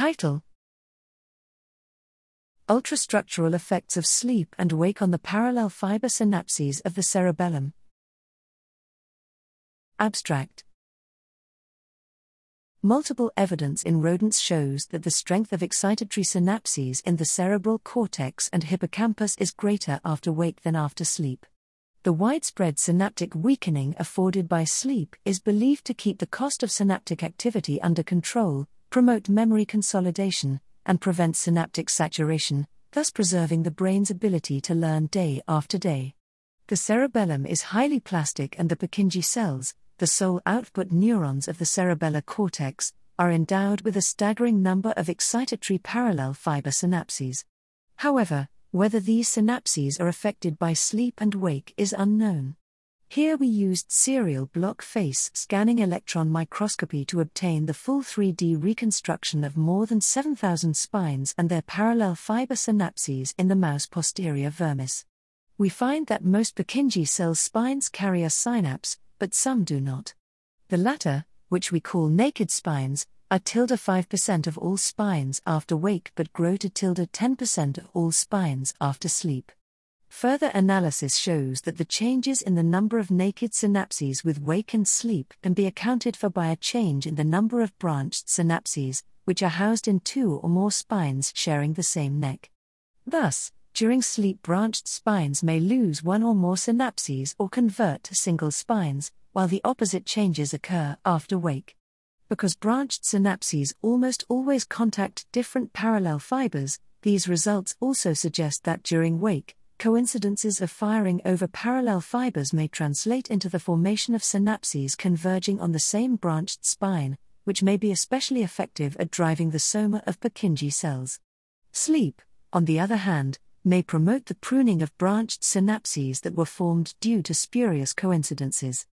Title Ultrastructural effects of sleep and wake on the parallel fiber synapses of the cerebellum. Abstract Multiple evidence in rodents shows that the strength of excitatory synapses in the cerebral cortex and hippocampus is greater after wake than after sleep. The widespread synaptic weakening afforded by sleep is believed to keep the cost of synaptic activity under control, promote memory consolidation, and prevent synaptic saturation, thus preserving the brain's ability to learn day after day. The cerebellum is highly plastic, and the Purkinje cells, the sole output neurons of the cerebellar cortex, are endowed with a staggering number of excitatory parallel fiber synapses. However, whether these synapses are affected by sleep and wake is unknown. Here we used serial block face scanning electron microscopy to obtain the full 3D reconstruction of more than 7,000 spines and their parallel fiber synapses in the mouse posterior vermis. We find that most Purkinje cell spines carry a synapse, but some do not. The latter, which we call naked spines, are tilde 5% of all spines after wake but grow to tilde 10% of all spines after sleep. Further analysis shows that the changes in the number of naked synapses with wake and sleep can be accounted for by a change in the number of branched synapses, which are housed in two or more spines sharing the same neck. Thus, during sleep, branched spines may lose one or more synapses or convert to single spines, while the opposite changes occur after wake. Because branched synapses almost always contact different parallel fibers, these results also suggest that during wake, coincidences of firing over parallel fibers may translate into the formation of synapses converging on the same branched spine, which may be especially effective at driving the soma of Purkinje cells. Sleep, on the other hand, may promote the pruning of branched synapses that were formed due to spurious coincidences.